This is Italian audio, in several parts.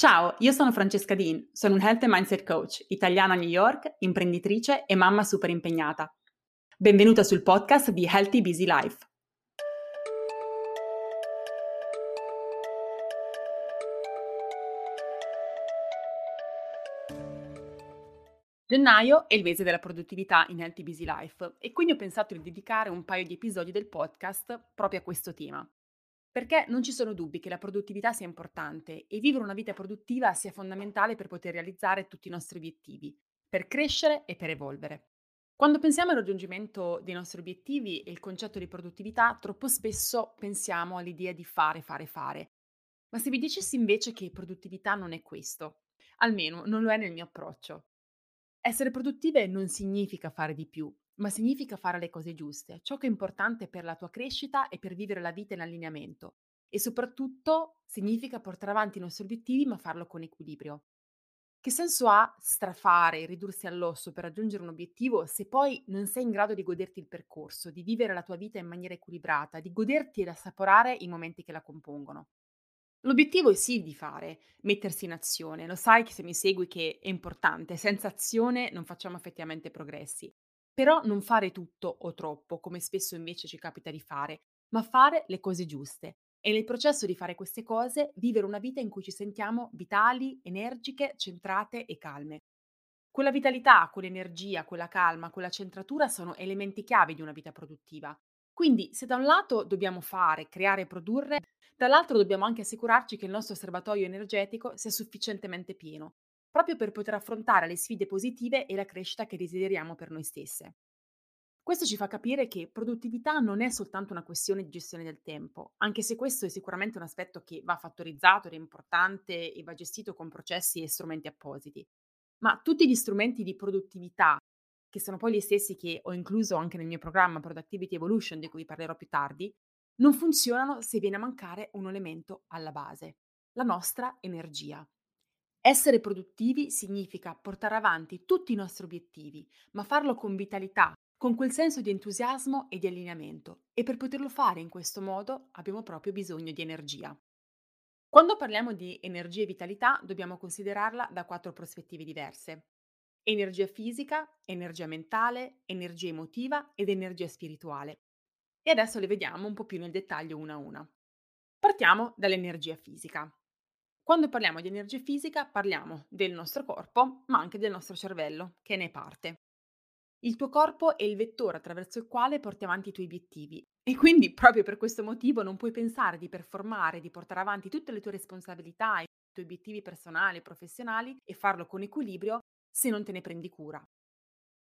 Ciao, io sono Francesca Dean, sono un Health and Mindset Coach, italiana a New York, imprenditrice e mamma super impegnata. Benvenuta sul podcast di Healthy Busy Life. Gennaio è il mese della produttività in Healthy Busy Life e quindi ho pensato di dedicare un paio di episodi del podcast proprio a questo tema. Perché non ci sono dubbi che la produttività sia importante e vivere una vita produttiva sia fondamentale per poter realizzare tutti i nostri obiettivi, per crescere e per evolvere. Quando pensiamo al raggiungimento dei nostri obiettivi e il concetto di produttività, troppo spesso pensiamo all'idea di fare, fare, fare. Ma se vi dicessi invece che produttività non è questo, almeno non lo è nel mio approccio. Essere produttive non significa fare di più, ma significa fare le cose giuste, ciò che è importante per la tua crescita e per vivere la vita in allineamento. E soprattutto significa portare avanti i nostri obiettivi, ma farlo con equilibrio. Che senso ha strafare ridursi all'osso per raggiungere un obiettivo se poi non sei in grado di goderti il percorso, di vivere la tua vita in maniera equilibrata, di goderti ed assaporare i momenti che la compongono? L'obiettivo è sì di fare, mettersi in azione. Lo sai che se mi segui che è importante, senza azione non facciamo effettivamente progressi. Però non fare tutto o troppo, come spesso invece ci capita di fare, ma fare le cose giuste. E nel processo di fare queste cose, vivere una vita in cui ci sentiamo vitali, energiche, centrate e calme. Quella vitalità, quell'energia, quella calma, quella centratura sono elementi chiave di una vita produttiva. Quindi, se da un lato dobbiamo fare, creare e produrre, dall'altro dobbiamo anche assicurarci che il nostro serbatoio energetico sia sufficientemente pieno, proprio per poter affrontare le sfide positive e la crescita che desideriamo per noi stesse. Questo ci fa capire che produttività non è soltanto una questione di gestione del tempo, anche se questo è sicuramente un aspetto che va fattorizzato ed è importante e va gestito con processi e strumenti appositi. Ma tutti gli strumenti di produttività, che sono poi gli stessi che ho incluso anche nel mio programma Productivity Evolution, di cui parlerò più tardi, non funzionano se viene a mancare un elemento alla base, la nostra energia. Essere produttivi significa portare avanti tutti i nostri obiettivi, ma farlo con vitalità, con quel senso di entusiasmo e di allineamento. E per poterlo fare in questo modo abbiamo proprio bisogno di energia. Quando parliamo di energia e vitalità dobbiamo considerarla da quattro prospettive diverse. Energia fisica, energia mentale, energia emotiva ed energia spirituale. E adesso le vediamo un po' più nel dettaglio una a una. Partiamo dall'energia fisica. Quando parliamo di energia fisica parliamo del nostro corpo, ma anche del nostro cervello, che ne è parte. Il tuo corpo è il vettore attraverso il quale porti avanti i tuoi obiettivi e quindi proprio per questo motivo non puoi pensare di performare, di portare avanti tutte le tue responsabilità, i tuoi obiettivi personali e professionali e farlo con equilibrio se non te ne prendi cura.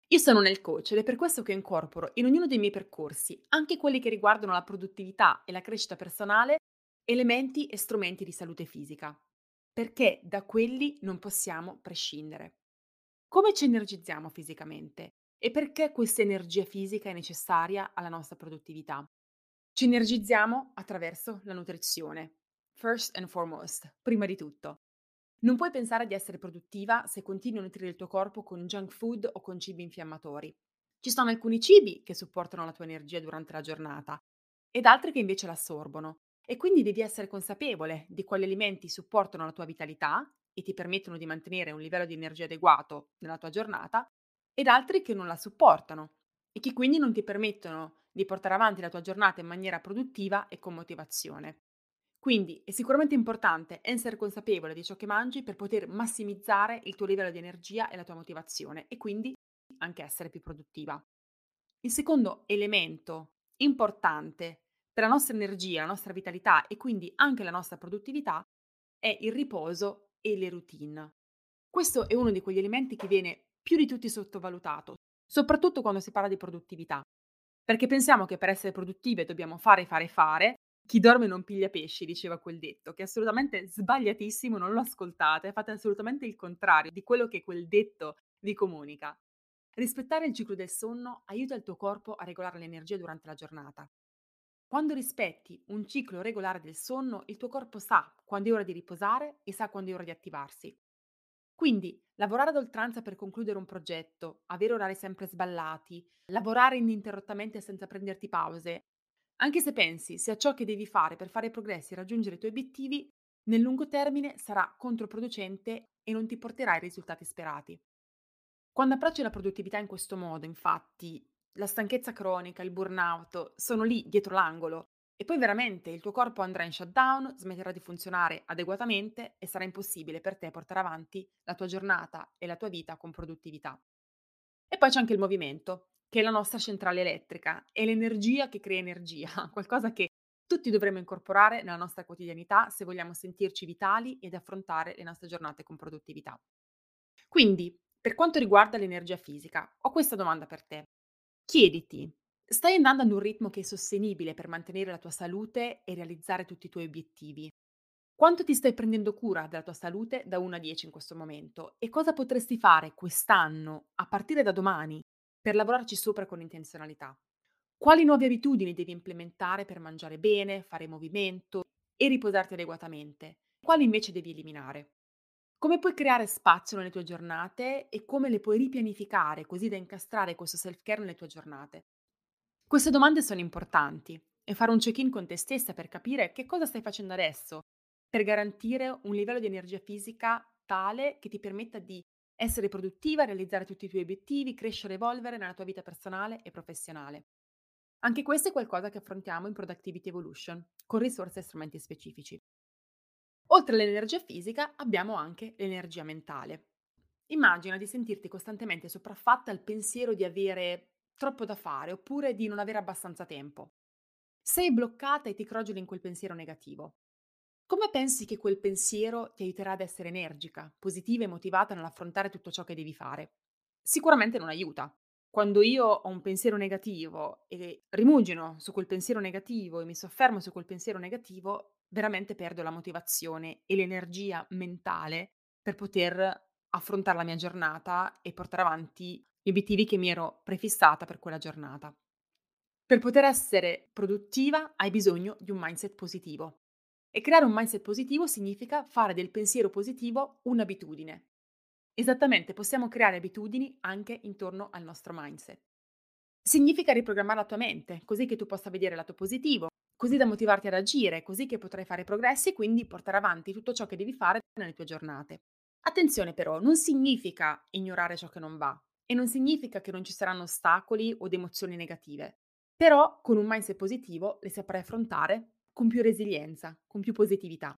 Io sono nel coach ed è per questo che incorporo in ognuno dei miei percorsi, anche quelli che riguardano la produttività e la crescita personale, elementi e strumenti di salute fisica perché da quelli non possiamo prescindere. Come ci energizziamo fisicamente e perché questa energia fisica è necessaria alla nostra produttività? Ci energizziamo attraverso la nutrizione, first and foremost, prima di tutto. Non puoi pensare di essere produttiva se continui a nutrire il tuo corpo con junk food o con cibi infiammatori. Ci sono alcuni cibi che supportano la tua energia durante la giornata ed altri che invece l'assorbono. E quindi devi essere consapevole di quali alimenti supportano la tua vitalità e ti permettono di mantenere un livello di energia adeguato nella tua giornata, ed altri che non la supportano e che quindi non ti permettono di portare avanti la tua giornata in maniera produttiva e con motivazione. Quindi è sicuramente importante essere consapevole di ciò che mangi per poter massimizzare il tuo livello di energia e la tua motivazione e quindi anche essere più produttiva. Il secondo elemento importante per la nostra energia, la nostra vitalità e quindi anche la nostra produttività è il riposo e le routine. Questo è uno di quegli elementi che viene più di tutti sottovalutato, soprattutto quando si parla di produttività, perché pensiamo che per essere produttive dobbiamo fare, fare, fare. Chi dorme non piglia pesci, diceva quel detto, che è assolutamente sbagliatissimo, non lo ascoltate, fate assolutamente il contrario di quello che quel detto vi comunica. Rispettare il ciclo del sonno aiuta il tuo corpo a regolare l'energia durante la giornata. Quando rispetti un ciclo regolare del sonno, il tuo corpo sa quando è ora di riposare e sa quando è ora di attivarsi. Quindi, lavorare ad oltranza per concludere un progetto, avere orari sempre sballati, lavorare ininterrottamente senza prenderti pause, anche se pensi sia ciò che devi fare per fare progressi e raggiungere i tuoi obiettivi, nel lungo termine sarà controproducente e non ti porterà ai risultati sperati. Quando approcci la produttività in questo modo, infatti, la stanchezza cronica, il burnout sono lì dietro l'angolo e poi veramente il tuo corpo andrà in shutdown, smetterà di funzionare adeguatamente e sarà impossibile per te portare avanti la tua giornata e la tua vita con produttività. E poi c'è anche il movimento, che è la nostra centrale elettrica, è l'energia che crea energia, qualcosa che tutti dovremmo incorporare nella nostra quotidianità se vogliamo sentirci vitali ed affrontare le nostre giornate con produttività. Quindi, per quanto riguarda l'energia fisica, ho questa domanda per te. Chiediti, stai andando ad un ritmo che è sostenibile per mantenere la tua salute e realizzare tutti i tuoi obiettivi? Quanto ti stai prendendo cura della tua salute da 1 a 10 in questo momento? E cosa potresti fare quest'anno, a partire da domani, per lavorarci sopra con intenzionalità? Quali nuove abitudini devi implementare per mangiare bene, fare movimento e riposarti adeguatamente? Quali invece devi eliminare? Come puoi creare spazio nelle tue giornate e come le puoi ripianificare così da incastrare questo self-care nelle tue giornate? Queste domande sono importanti e fare un check-in con te stessa per capire che cosa stai facendo adesso per garantire un livello di energia fisica tale che ti permetta di essere produttiva, realizzare tutti i tuoi obiettivi, crescere e evolvere nella tua vita personale e professionale. Anche questo è qualcosa che affrontiamo in Productivity Evolution, con risorse e strumenti specifici. Oltre all'energia fisica abbiamo anche l'energia mentale. Immagina di sentirti costantemente sopraffatta al pensiero di avere troppo da fare oppure di non avere abbastanza tempo. Sei bloccata e ti crogeli in quel pensiero negativo. Come pensi che quel pensiero ti aiuterà ad essere energica, positiva e motivata nell'affrontare tutto ciò che devi fare? Sicuramente non aiuta. Quando io ho un pensiero negativo e rimugino su quel pensiero negativo e mi soffermo su quel pensiero negativo, veramente perdo la motivazione e l'energia mentale per poter affrontare la mia giornata e portare avanti gli obiettivi che mi ero prefissata per quella giornata. Per poter essere produttiva hai bisogno di un mindset positivo. E creare un mindset positivo significa fare del pensiero positivo un'abitudine. Esattamente, possiamo creare abitudini anche intorno al nostro mindset. Significa riprogrammare la tua mente, così che tu possa vedere il lato positivo, così da motivarti ad agire, così che potrai fare progressi e quindi portare avanti tutto ciò che devi fare nelle tue giornate. Attenzione però, non significa ignorare ciò che non va e non significa che non ci saranno ostacoli o emozioni negative. Però con un mindset positivo le saprai affrontare con più resilienza, con più positività.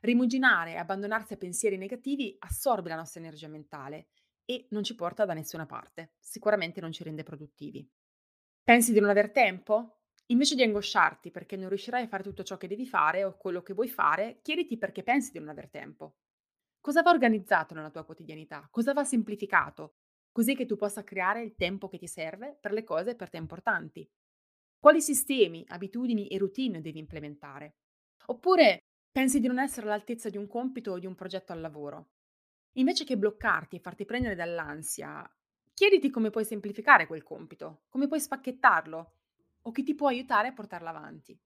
Rimuginare e abbandonarsi a pensieri negativi assorbe la nostra energia mentale e non ci porta da nessuna parte, sicuramente non ci rende produttivi. Pensi di non aver tempo? Invece di angosciarti perché non riuscirai a fare tutto ciò che devi fare o quello che vuoi fare, chiediti perché pensi di non aver tempo. Cosa va organizzato nella tua quotidianità? Cosa va semplificato? Così che tu possa creare il tempo che ti serve per le cose per te importanti. Quali sistemi, abitudini e routine devi implementare? Oppure pensi di non essere all'altezza di un compito o di un progetto al lavoro? Invece che bloccarti e farti prendere dall'ansia, chiediti come puoi semplificare quel compito, come puoi spacchettarlo o chi ti può aiutare a portarlo avanti.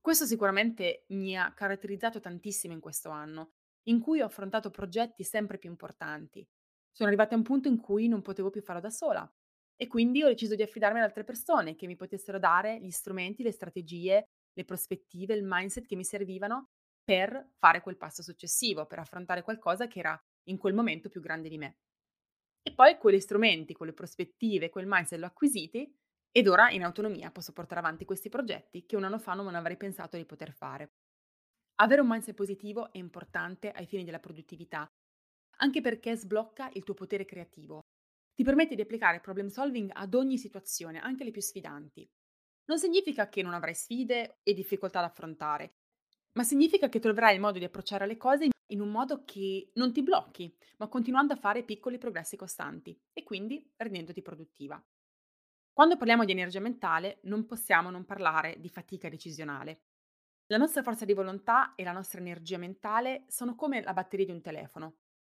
Questo sicuramente mi ha caratterizzato tantissimo in questo anno, in cui ho affrontato progetti sempre più importanti. Sono arrivata a un punto in cui non potevo più farlo da sola e quindi ho deciso di affidarmi ad altre persone che mi potessero dare gli strumenti, le strategie, le prospettive, il mindset che mi servivano per fare quel passo successivo, per affrontare qualcosa che era in quel momento più grande di me. E poi quegli strumenti, quelle prospettive, quel mindset l'ho acquisiti ed ora in autonomia posso portare avanti questi progetti che un anno fa non avrei pensato di poter fare. Avere un mindset positivo è importante ai fini della produttività, anche perché sblocca il tuo potere creativo ti permette di applicare problem solving ad ogni situazione, anche le più sfidanti. Non significa che non avrai sfide e difficoltà da affrontare, ma significa che troverai il modo di approcciare le cose in un modo che non ti blocchi, ma continuando a fare piccoli progressi costanti e quindi rendendoti produttiva. Quando parliamo di energia mentale non possiamo non parlare di fatica decisionale. La nostra forza di volontà e la nostra energia mentale sono come la batteria di un telefono.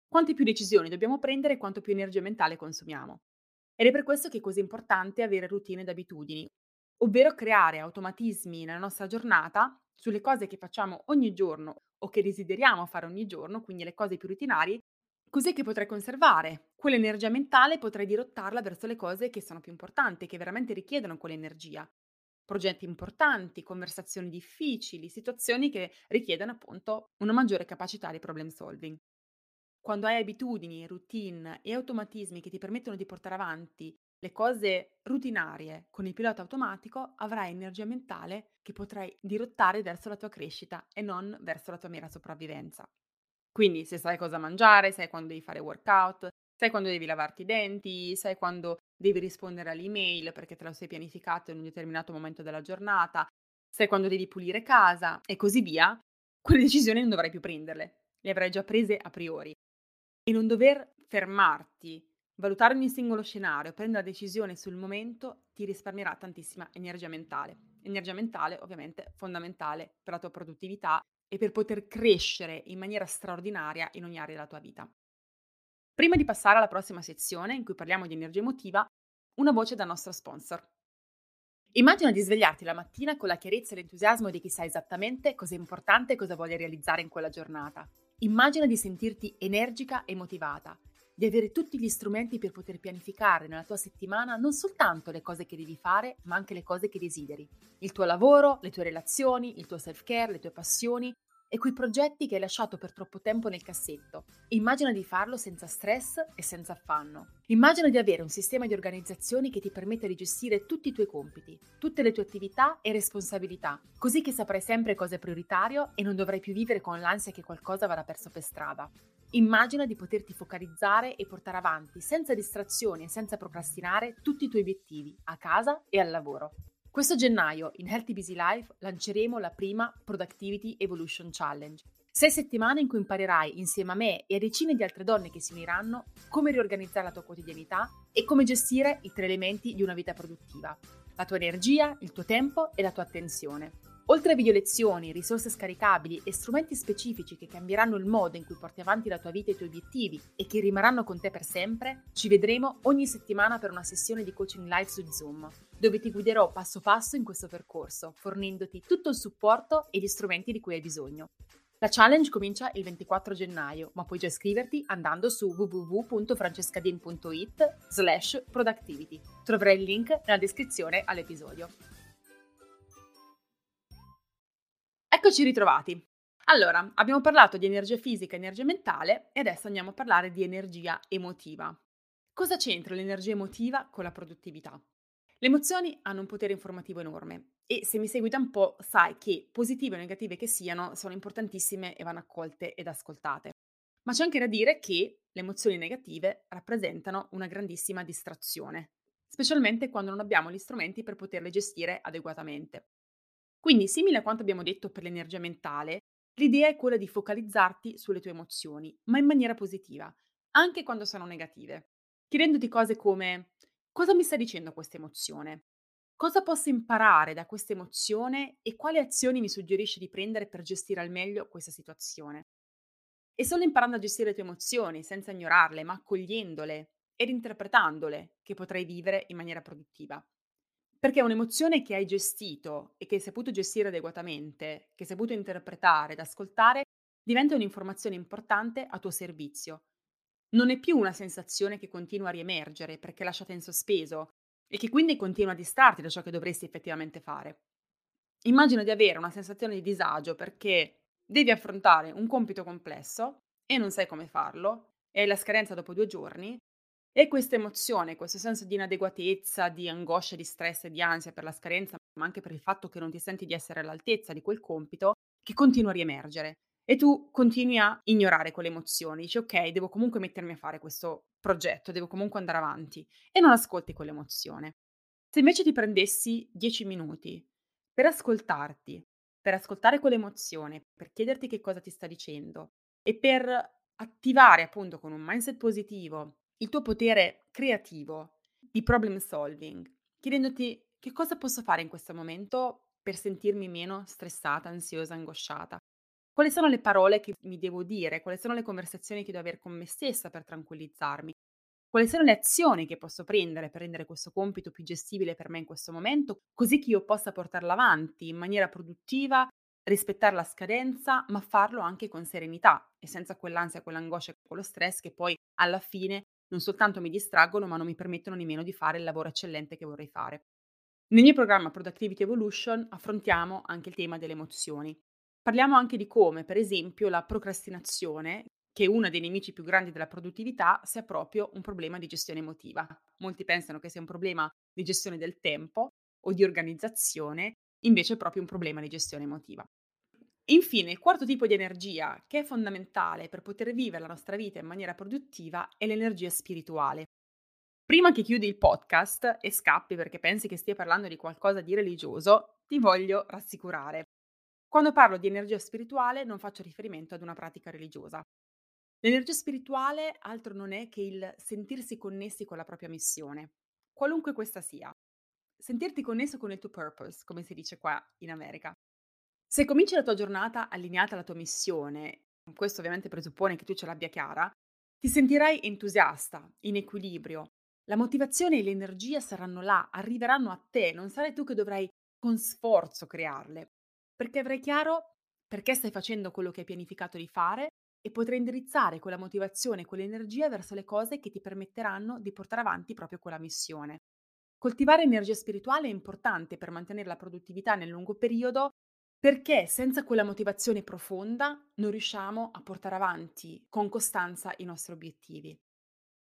Quante più decisioni dobbiamo prendere, quanto più energia mentale consumiamo. Ed è per questo che è così importante avere routine ed abitudini, ovvero creare automatismi nella nostra giornata sulle cose che facciamo ogni giorno o che desideriamo fare ogni giorno, quindi le cose più rutinarie, così che potrai conservare quell'energia mentale potrai dirottarla verso le cose che sono più importanti, che veramente richiedono quell'energia. progetti importanti, conversazioni difficili, situazioni che richiedono appunto una maggiore capacità di problem solving. Quando hai abitudini, routine e automatismi che ti permettono di portare avanti le cose rutinarie con il pilota automatico, avrai energia mentale che potrai dirottare verso la tua crescita e non verso la tua mera sopravvivenza. Quindi se sai cosa mangiare, sai quando devi fare workout, sai quando devi lavarti i denti, sai quando devi rispondere all'email perché te lo sei pianificato in un determinato momento della giornata, sai quando devi pulire casa e così via, quelle decisioni non dovrai più prenderle, le avrai già prese a priori. E non dover fermarti, valutare ogni singolo scenario, prendere la decisione sul momento ti risparmierà tantissima energia mentale. Energia mentale ovviamente fondamentale per la tua produttività e per poter crescere in maniera straordinaria in ogni area della tua vita. Prima di passare alla prossima sezione in cui parliamo di energia emotiva, una voce da nostro sponsor. Immagina di svegliarti la mattina con la chiarezza e l'entusiasmo di chi sa esattamente cosa è importante e cosa vuole realizzare in quella giornata. Immagina di sentirti energica e motivata, di avere tutti gli strumenti per poter pianificare nella tua settimana non soltanto le cose che devi fare, ma anche le cose che desideri. Il tuo lavoro, le tue relazioni, il tuo self-care, le tue passioni e quei progetti che hai lasciato per troppo tempo nel cassetto. Immagina di farlo senza stress e senza affanno. Immagina di avere un sistema di organizzazioni che ti permetta di gestire tutti i tuoi compiti, tutte le tue attività e responsabilità, così che saprai sempre cosa è prioritario e non dovrai più vivere con l'ansia che qualcosa vada perso per strada. Immagina di poterti focalizzare e portare avanti senza distrazioni e senza procrastinare tutti i tuoi obiettivi a casa e al lavoro. Questo gennaio in Healthy Busy Life lanceremo la prima Productivity Evolution Challenge. Sei settimane in cui imparerai insieme a me e a decine di altre donne che si uniranno come riorganizzare la tua quotidianità e come gestire i tre elementi di una vita produttiva. La tua energia, il tuo tempo e la tua attenzione. Oltre a video lezioni, risorse scaricabili e strumenti specifici che cambieranno il modo in cui porti avanti la tua vita e i tuoi obiettivi e che rimarranno con te per sempre, ci vedremo ogni settimana per una sessione di coaching live su Zoom, dove ti guiderò passo passo in questo percorso, fornendoti tutto il supporto e gli strumenti di cui hai bisogno. La challenge comincia il 24 gennaio, ma puoi già iscriverti andando su www.francescadin.it slash productivity. Troverai il link nella descrizione all'episodio. Eccoci ritrovati. Allora, abbiamo parlato di energia fisica e energia mentale e adesso andiamo a parlare di energia emotiva. Cosa c'entra l'energia emotiva con la produttività? Le emozioni hanno un potere informativo enorme e se mi segui da un po' sai che positive o negative che siano sono importantissime e vanno accolte ed ascoltate. Ma c'è anche da dire che le emozioni negative rappresentano una grandissima distrazione, specialmente quando non abbiamo gli strumenti per poterle gestire adeguatamente. Quindi, simile a quanto abbiamo detto per l'energia mentale, l'idea è quella di focalizzarti sulle tue emozioni, ma in maniera positiva, anche quando sono negative, chiedendoti cose come cosa mi sta dicendo questa emozione? Cosa posso imparare da questa emozione e quali azioni mi suggerisce di prendere per gestire al meglio questa situazione? E solo imparando a gestire le tue emozioni, senza ignorarle, ma accogliendole ed interpretandole, che potrai vivere in maniera produttiva. Perché un'emozione che hai gestito e che hai saputo gestire adeguatamente, che hai saputo interpretare ed ascoltare, diventa un'informazione importante a tuo servizio. Non è più una sensazione che continua a riemergere perché lasciata in sospeso e che quindi continua a distrarti da ciò che dovresti effettivamente fare. Immagina di avere una sensazione di disagio perché devi affrontare un compito complesso e non sai come farlo, e hai la scadenza dopo due giorni, e questa emozione, questo senso di inadeguatezza, di angoscia, di stress e di ansia per la scadenza, ma anche per il fatto che non ti senti di essere all'altezza di quel compito, che continua a riemergere. E tu continui a ignorare quelle emozioni, dici ok, devo comunque mettermi a fare questo progetto, devo comunque andare avanti e non ascolti quell'emozione. Se invece ti prendessi 10 minuti per ascoltarti, per ascoltare quell'emozione, per chiederti che cosa ti sta dicendo e per attivare appunto con un mindset positivo il tuo potere creativo di problem solving, chiedendoti che cosa posso fare in questo momento per sentirmi meno stressata, ansiosa, angosciata. Quali sono le parole che mi devo dire? Quali sono le conversazioni che devo avere con me stessa per tranquillizzarmi? Quali sono le azioni che posso prendere per rendere questo compito più gestibile per me in questo momento, così che io possa portarlo avanti in maniera produttiva, rispettare la scadenza, ma farlo anche con serenità e senza quell'ansia, quell'angoscia, quello stress che poi alla fine non soltanto mi distraggono, ma non mi permettono nemmeno di fare il lavoro eccellente che vorrei fare. Nel mio programma Productivity Evolution affrontiamo anche il tema delle emozioni. Parliamo anche di come, per esempio, la procrastinazione, che è uno dei nemici più grandi della produttività, sia proprio un problema di gestione emotiva. Molti pensano che sia un problema di gestione del tempo o di organizzazione, invece è proprio un problema di gestione emotiva. Infine, il quarto tipo di energia, che è fondamentale per poter vivere la nostra vita in maniera produttiva, è l'energia spirituale. Prima che chiudi il podcast e scappi perché pensi che stia parlando di qualcosa di religioso, ti voglio rassicurare. Quando parlo di energia spirituale non faccio riferimento ad una pratica religiosa. L'energia spirituale altro non è che il sentirsi connessi con la propria missione, qualunque questa sia. Sentirti connesso con il tuo purpose, come si dice qua in America. Se cominci la tua giornata allineata alla tua missione, questo ovviamente presuppone che tu ce l'abbia chiara, ti sentirai entusiasta, in equilibrio. La motivazione e l'energia saranno là, arriveranno a te, non sarai tu che dovrai con sforzo crearle, perché avrai chiaro perché stai facendo quello che hai pianificato di fare e potrai indirizzare quella motivazione e quell'energia verso le cose che ti permetteranno di portare avanti proprio quella missione. Coltivare energia spirituale è importante per mantenere la produttività nel lungo periodo perché senza quella motivazione profonda non riusciamo a portare avanti con costanza i nostri obiettivi.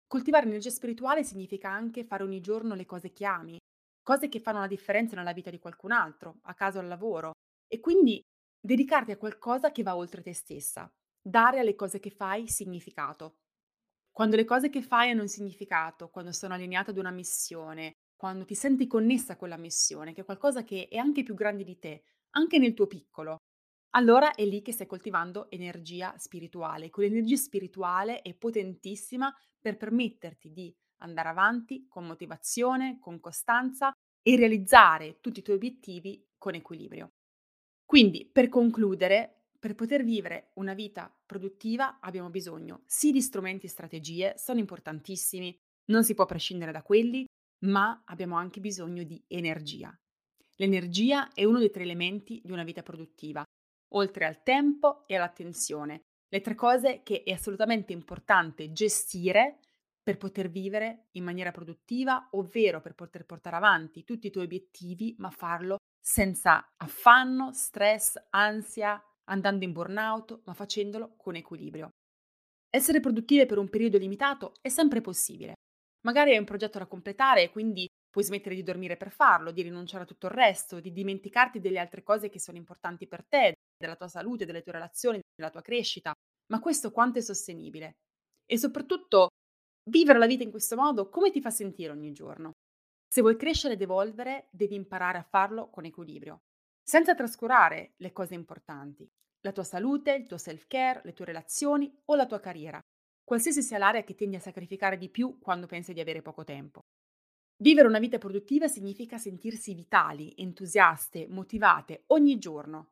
Coltivare energia spirituale significa anche fare ogni giorno le cose che ami, cose che fanno la differenza nella vita di qualcun altro, a caso al lavoro, e quindi dedicarti a qualcosa che va oltre te stessa, dare alle cose che fai significato. Quando le cose che fai hanno un significato, quando sono allineate ad una missione, quando ti senti connessa a quella missione, che è qualcosa che è anche più grande di te, anche nel tuo piccolo, allora è lì che stai coltivando energia spirituale. Quell'energia spirituale è potentissima per permetterti di andare avanti con motivazione, con costanza e realizzare tutti i tuoi obiettivi con equilibrio. Quindi, per concludere, per poter vivere una vita produttiva abbiamo bisogno sì di strumenti e strategie, sono importantissimi, non si può prescindere da quelli, ma abbiamo anche bisogno di energia. L'energia è uno dei tre elementi di una vita produttiva, oltre al tempo e all'attenzione, le tre cose che è assolutamente importante gestire per poter vivere in maniera produttiva, ovvero per poter portare avanti tutti i tuoi obiettivi, ma farlo senza affanno, stress, ansia, andando in burnout, ma facendolo con equilibrio. Essere produttive per un periodo limitato è sempre possibile. Magari hai un progetto da completare e quindi Puoi smettere di dormire per farlo, di rinunciare a tutto il resto, di dimenticarti delle altre cose che sono importanti per te, della tua salute, delle tue relazioni, della tua crescita. Ma questo quanto è sostenibile? E soprattutto, vivere la vita in questo modo come ti fa sentire ogni giorno? Se vuoi crescere ed evolvere, devi imparare a farlo con equilibrio, senza trascurare le cose importanti, la tua salute, il tuo self-care, le tue relazioni o la tua carriera, qualsiasi sia l'area che tendi a sacrificare di più quando pensi di avere poco tempo. Vivere una vita produttiva significa sentirsi vitali, entusiaste, motivate ogni giorno.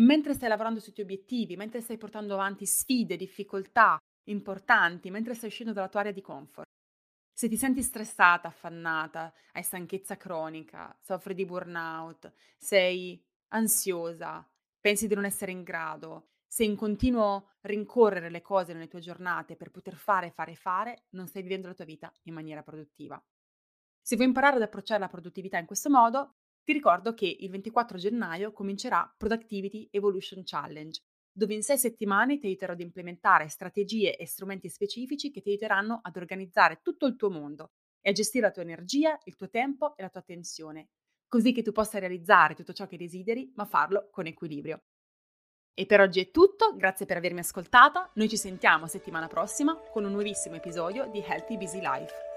Mentre stai lavorando sui tuoi obiettivi, mentre stai portando avanti sfide, difficoltà importanti, mentre stai uscendo dalla tua area di comfort. Se ti senti stressata, affannata, hai stanchezza cronica, soffri di burnout, sei ansiosa, pensi di non essere in grado, sei in continuo rincorrere le cose nelle tue giornate per poter fare, fare, fare, non stai vivendo la tua vita in maniera produttiva. Se vuoi imparare ad approcciare la produttività in questo modo, ti ricordo che il 24 gennaio comincerà Productivity Evolution Challenge, dove in sei settimane ti aiuterò ad implementare strategie e strumenti specifici che ti aiuteranno ad organizzare tutto il tuo mondo e a gestire la tua energia, il tuo tempo e la tua attenzione, così che tu possa realizzare tutto ciò che desideri, ma farlo con equilibrio. E per oggi è tutto, grazie per avermi ascoltata, noi ci sentiamo settimana prossima con un nuovissimo episodio di Healthy Busy Life.